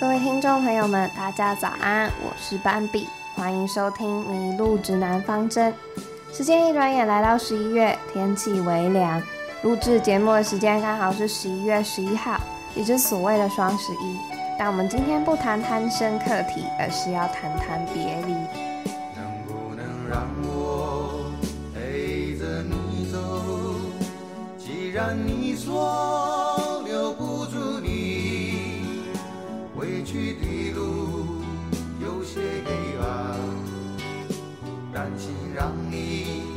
各位听众朋友们，大家早安，我是斑比，欢迎收听《迷路指南方针》。时间一转眼来到十一月，天气微凉，录制节目的时间刚好是十一月十一号，也就是所谓的双十一。但我们今天不谈单身课题，而是要谈谈别离。能不能让我陪着你走？既然你说些黑暗，担心让你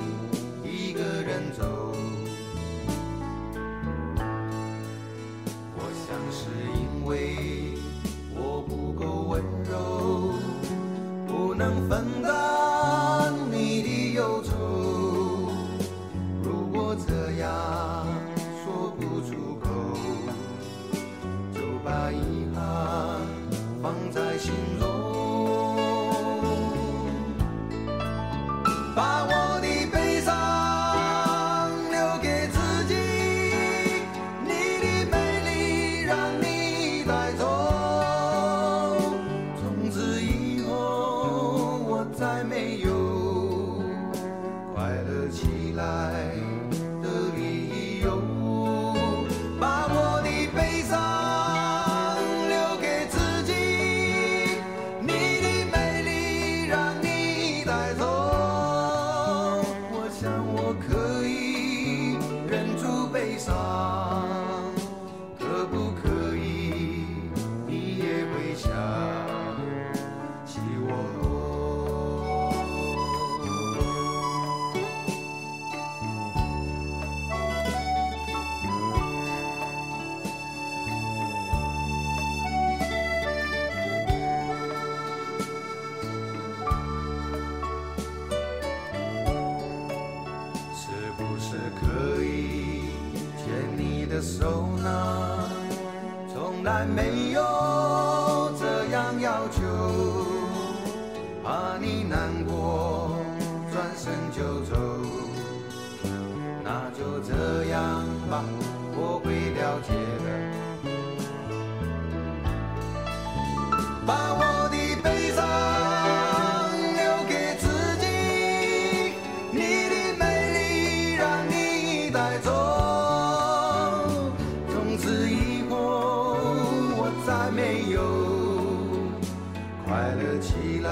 快乐起来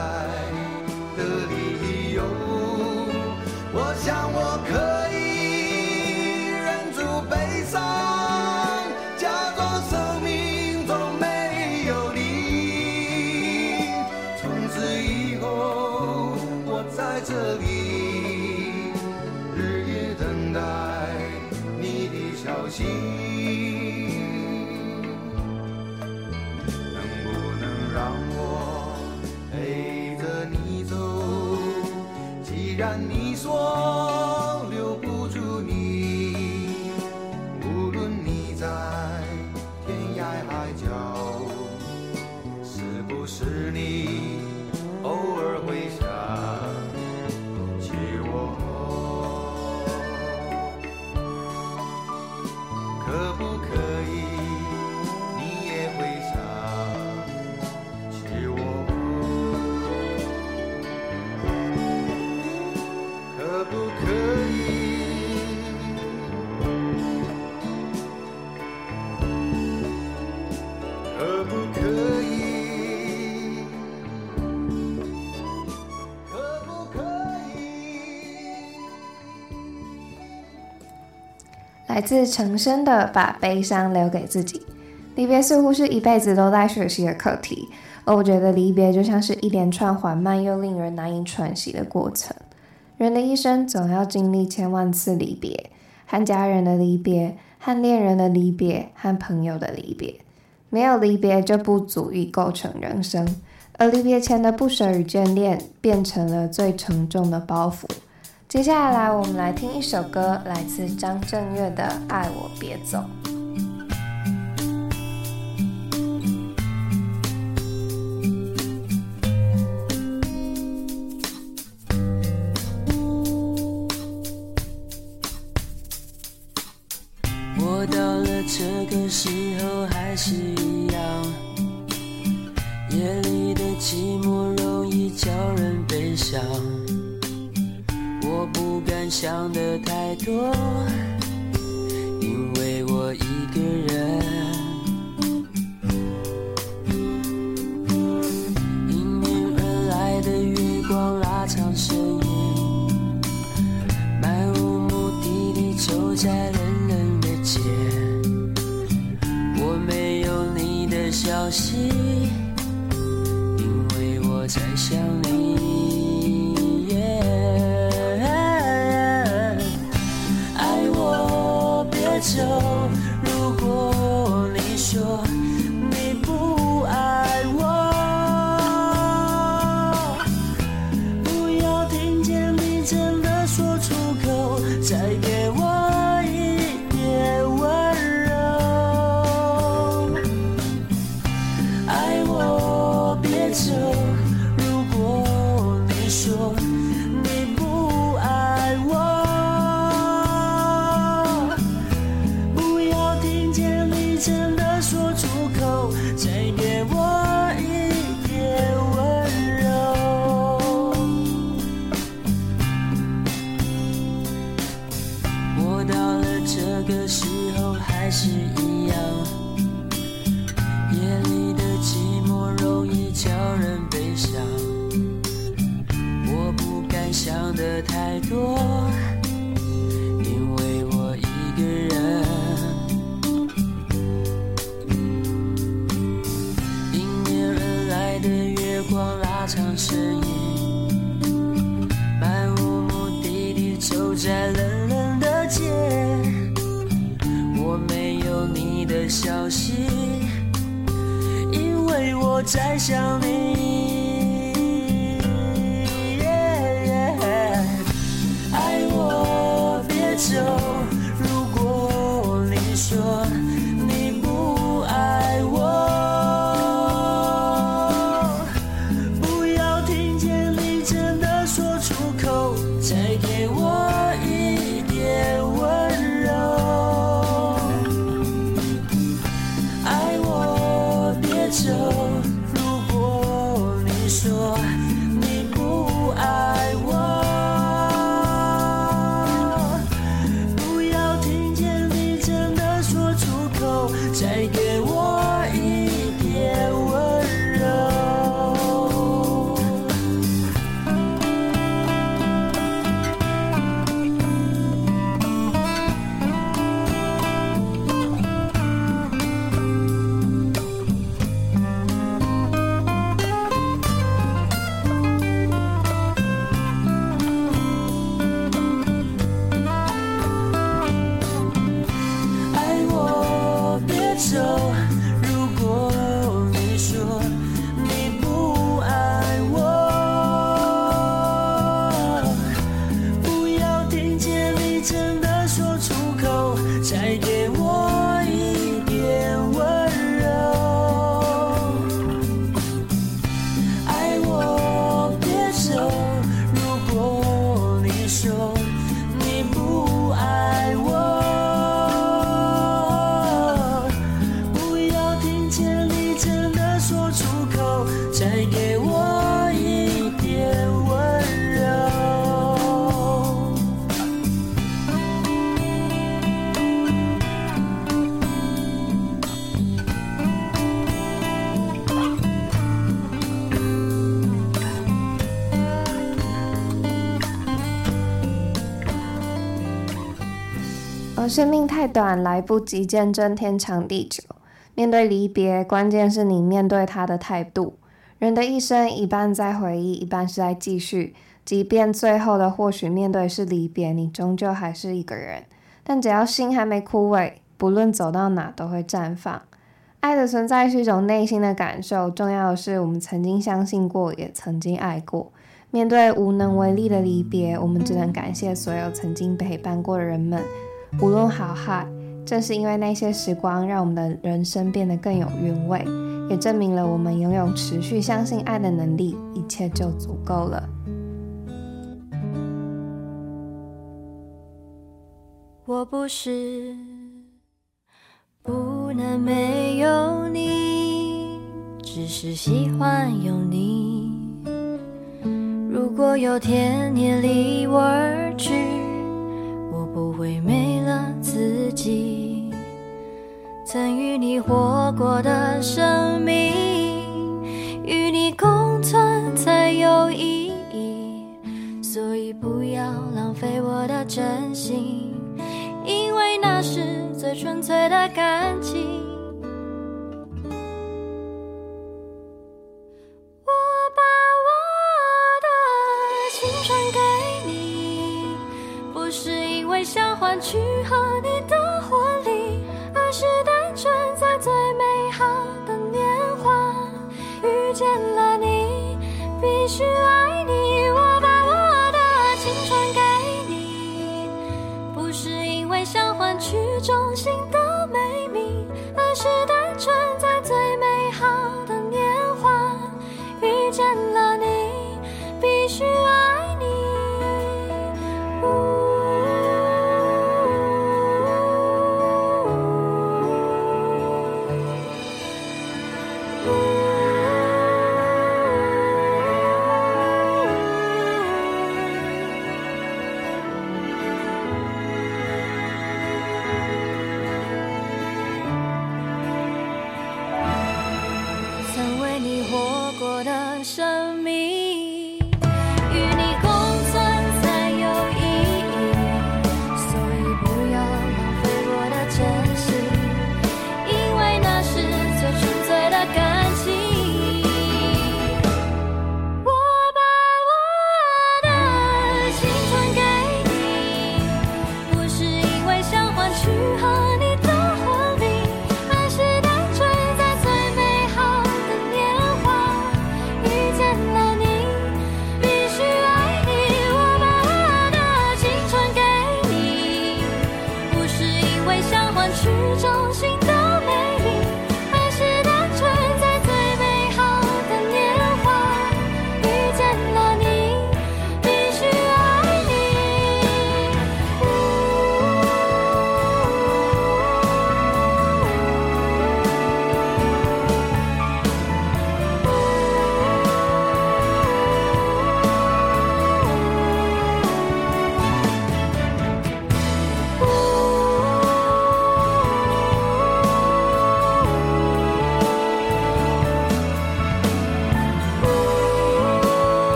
的理由。我想我可来自陈昇的《把悲伤留给自己》，离别似乎是一辈子都在学习的课题，而我觉得离别就像是一连串缓慢又令人难以喘息的过程。人的一生总要经历千万次离别，和家人的离别，和恋人的离别，和朋友的离别。没有离别就不足以构成人生，而离别前的不舍与眷恋，变成了最沉重的包袱。接下来，我们来听一首歌，来自张震岳的《爱我别走》。太多生命太短，来不及见证天长地久。面对离别，关键是你面对他的态度。人的一生，一半在回忆，一半是在继续。即便最后的或许面对是离别，你终究还是一个人。但只要心还没枯萎，不论走到哪都会绽放。爱的存在是一种内心的感受，重要的是我们曾经相信过，也曾经爱过。面对无能为力的离别，我们只能感谢所有曾经陪伴过的人们。无论好坏，正是因为那些时光，让我们的人生变得更有韵味，也证明了我们拥有持续相信爱的能力，一切就足够了。我不是不能没有你。只是喜欢有你。如果有天你离我而去，不会没了自己。曾与你活过的生命，与你共存才有意义。所以不要浪费我的真心，因为那是最纯粹的感情。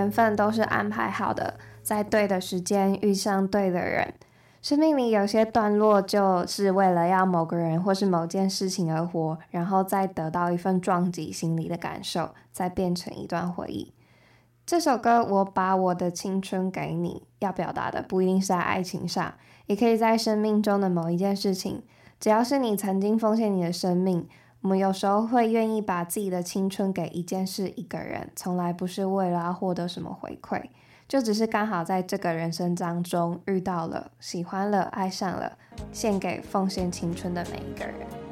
缘分都是安排好的，在对的时间遇上对的人。生命里有些段落，就是为了要某个人或是某件事情而活，然后再得到一份撞击心里的感受，再变成一段回忆。这首歌，我把我的青春给你，要表达的不一定是在爱情上，也可以在生命中的某一件事情。只要是你曾经奉献你的生命。我们有时候会愿意把自己的青春给一件事、一个人，从来不是为了要获得什么回馈，就只是刚好在这个人生当中遇到了、喜欢了、爱上了，献给奉献青春的每一个人。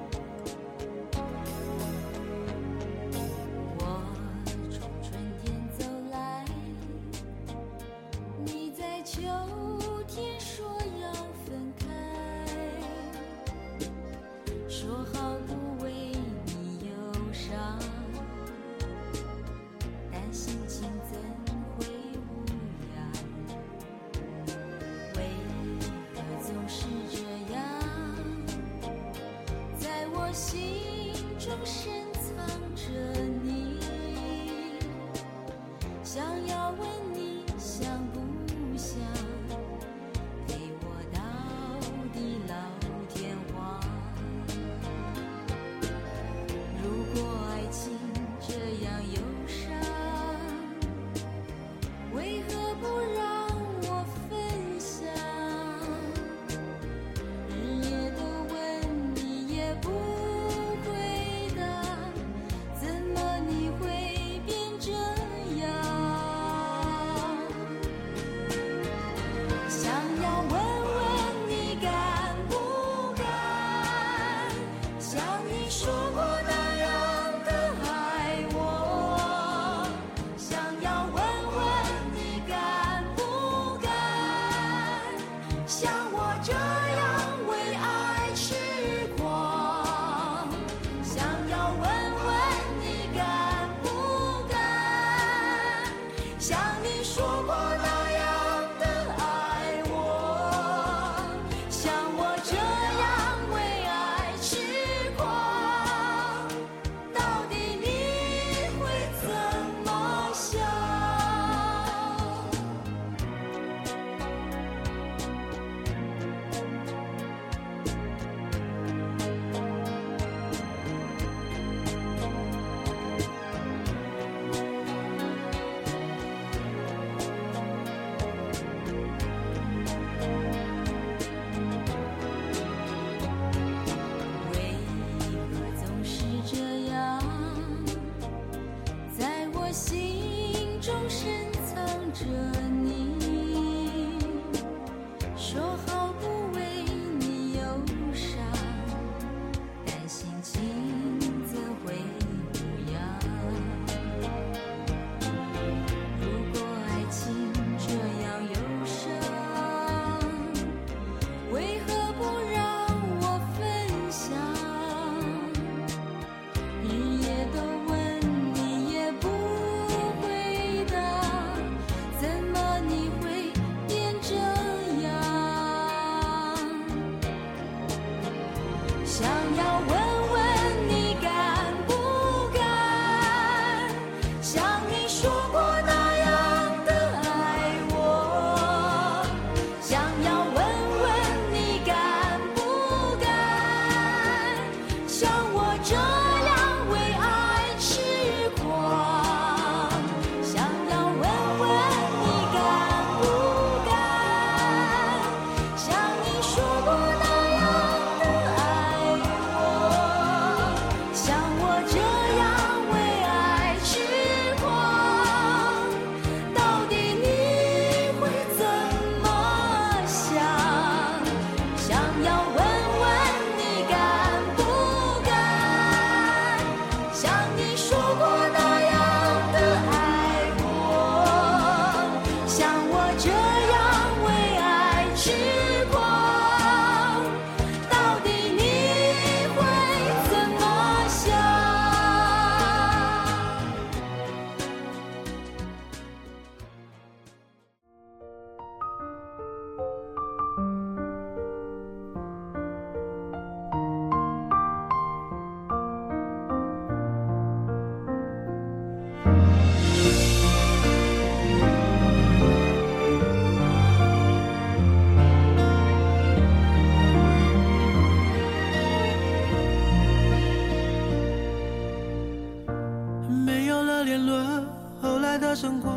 生活，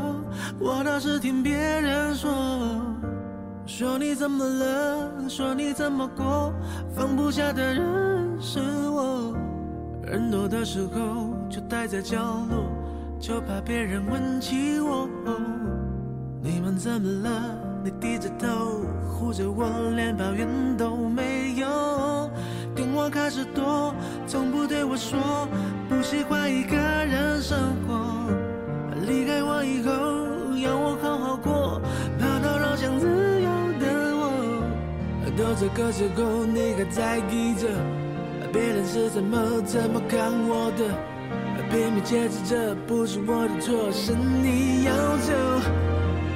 我倒是听别人说，说你怎么了，说你怎么过，放不下的人是我。人多的时候就待在角落，就怕别人问起我。你们怎么了？你低着头护着我，连抱怨都没有。跟我开始躲，从不对我说不喜欢一个人生活。离开我以后，要我好好过，跑到老想自由的？我。都这个时候，你还在意着别人是怎么怎么看我的？拼命解释这不是我的？错，是你要走。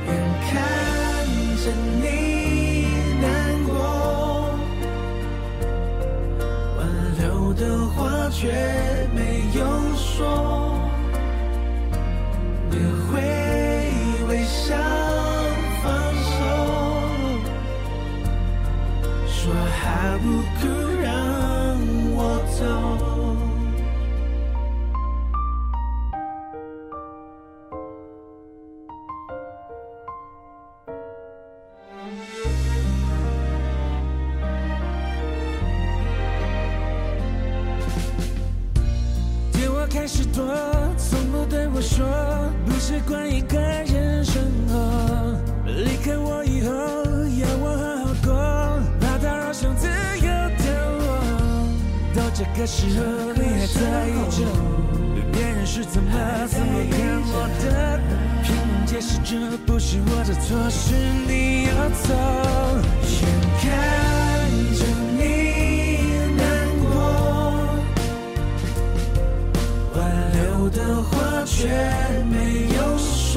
眼看着你难过，挽留的话却没有说，这不是我的错，是你要走。眼看着你难过。挽留的话却没有说，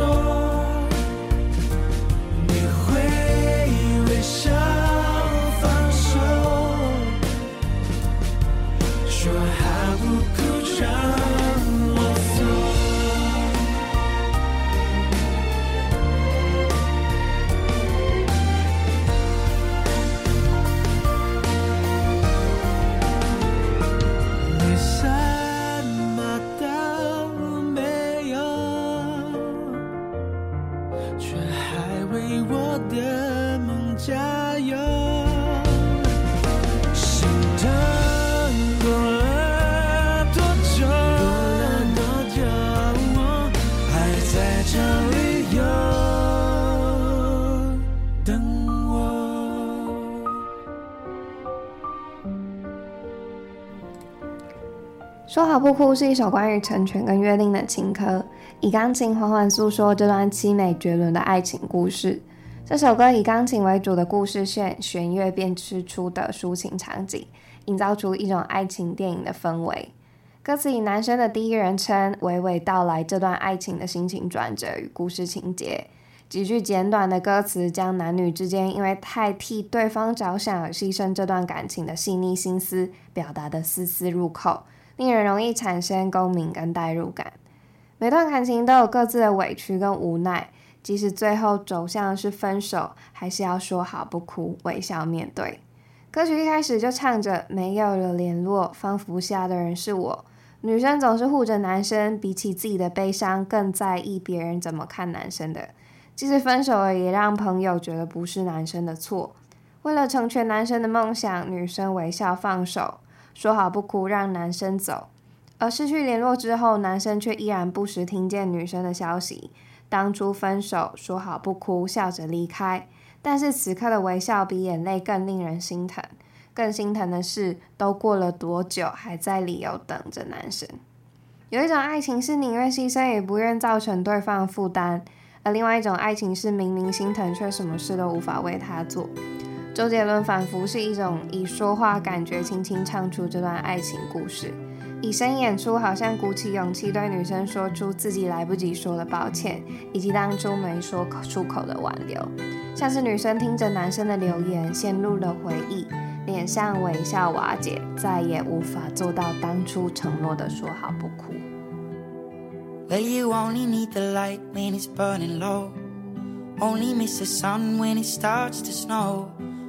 说好不哭是一首关于成全跟约定的情歌，以钢琴缓缓诉说这段凄美绝伦的爱情故事。这首歌以钢琴为主的故事线，弦乐编织出的抒情场景，营造出一种爱情电影的氛围。歌词以男生的第一人称娓娓道来这段爱情的心情转折与故事情节。几句简短的歌词，将男女之间因为太替对方着想而牺牲这段感情的细腻心思，表达得丝丝入扣，令人容易产生共鸣跟代入感。每段感情都有各自的委屈跟无奈。即使最后走向是分手，还是要说好不哭，微笑面对。歌曲一开始就唱着没有了联络，放不下的人是我。女生总是护着男生，比起自己的悲伤，更在意别人怎么看男生的。即使分手了，也让朋友觉得不是男生的错。为了成全男生的梦想，女生微笑放手，说好不哭，让男生走。而失去联络之后，男生却依然不时听见女生的消息。当初分手，说好不哭，笑着离开，但是此刻的微笑比眼泪更令人心疼。更心疼的是，都过了多久，还在理由等着男生。有一种爱情是宁愿牺牲，也不愿造成对方负担；而另外一种爱情是明明心疼，却什么事都无法为他做。周杰伦仿佛是一种以说话感觉，轻轻唱出这段爱情故事。以声演出，好像鼓起勇气对女生说出自己来不及说的抱歉，以及当初没说出口的挽留。像是女生听着男生的留言，陷入了回忆，脸上微笑瓦解，再也无法做到当初承诺的说好不哭。Well, you only need the light when it's burning low. Only miss the sun when it starts to snow.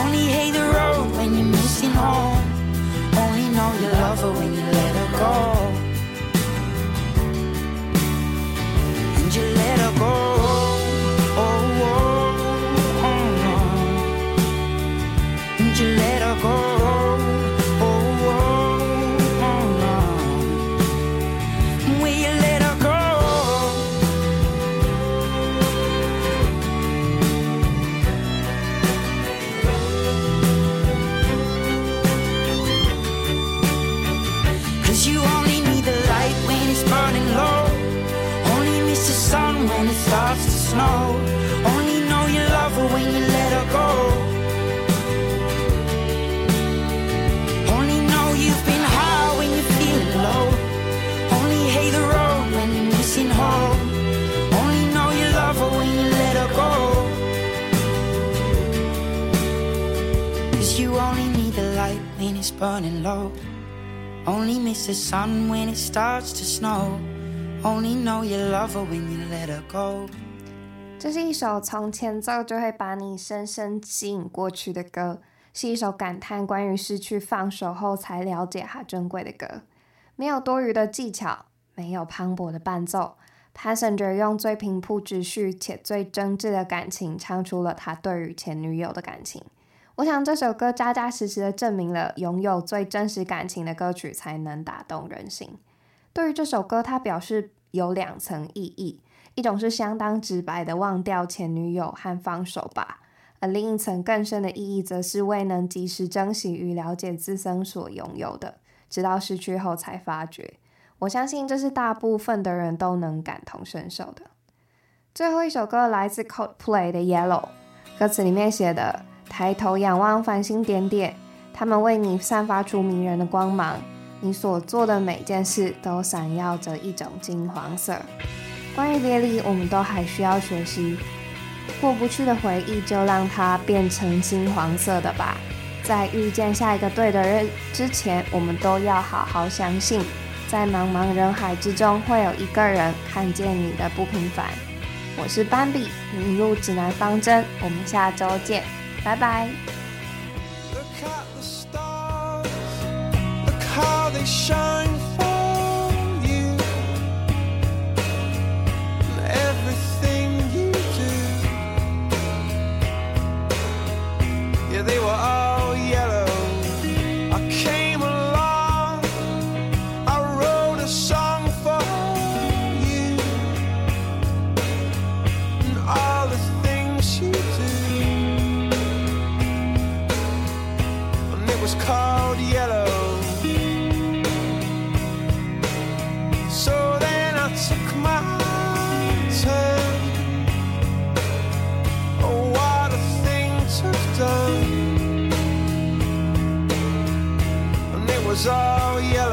Only hate the road when you're missing home. Only know you love her when you let her go. And you let her go. Burning low. Only miss the sun when it starts to snow. Only know you love her when you let her go. 这是一首从前奏就会把你深深吸引过去的歌，是一首感叹关于失去放手后才了解它珍贵的歌。没有多余的技巧，没有磅礴的伴奏，Passenger 用最平铺直叙且最真挚的感情唱出了他对于前女友的感情。我想这首歌扎扎实实的证明了，拥有最真实感情的歌曲才能打动人心。对于这首歌，他表示有两层意义。一种是相当直白的忘掉前女友和放手吧，而另一层更深的意义，则是未能及时珍惜与了解自身所拥有的，直到失去后才发觉。我相信这是大部分的人都能感同身受的。最后一首歌来自 Coldplay 的 Yellow，歌词里面写的：抬头仰望繁星点点，它们为你散发出迷人的光芒，你所做的每件事都闪耀着一种金黄色。关于别离，我们都还需要学习。过不去的回忆，就让它变成金黄色的吧。在遇见下一个对的人之前，我们都要好好相信，在茫茫人海之中，会有一个人看见你的不平凡。我是斑比，迷路指南方针，我们下周见，拜拜。Look at the stars, look how they shine And it was all yellow.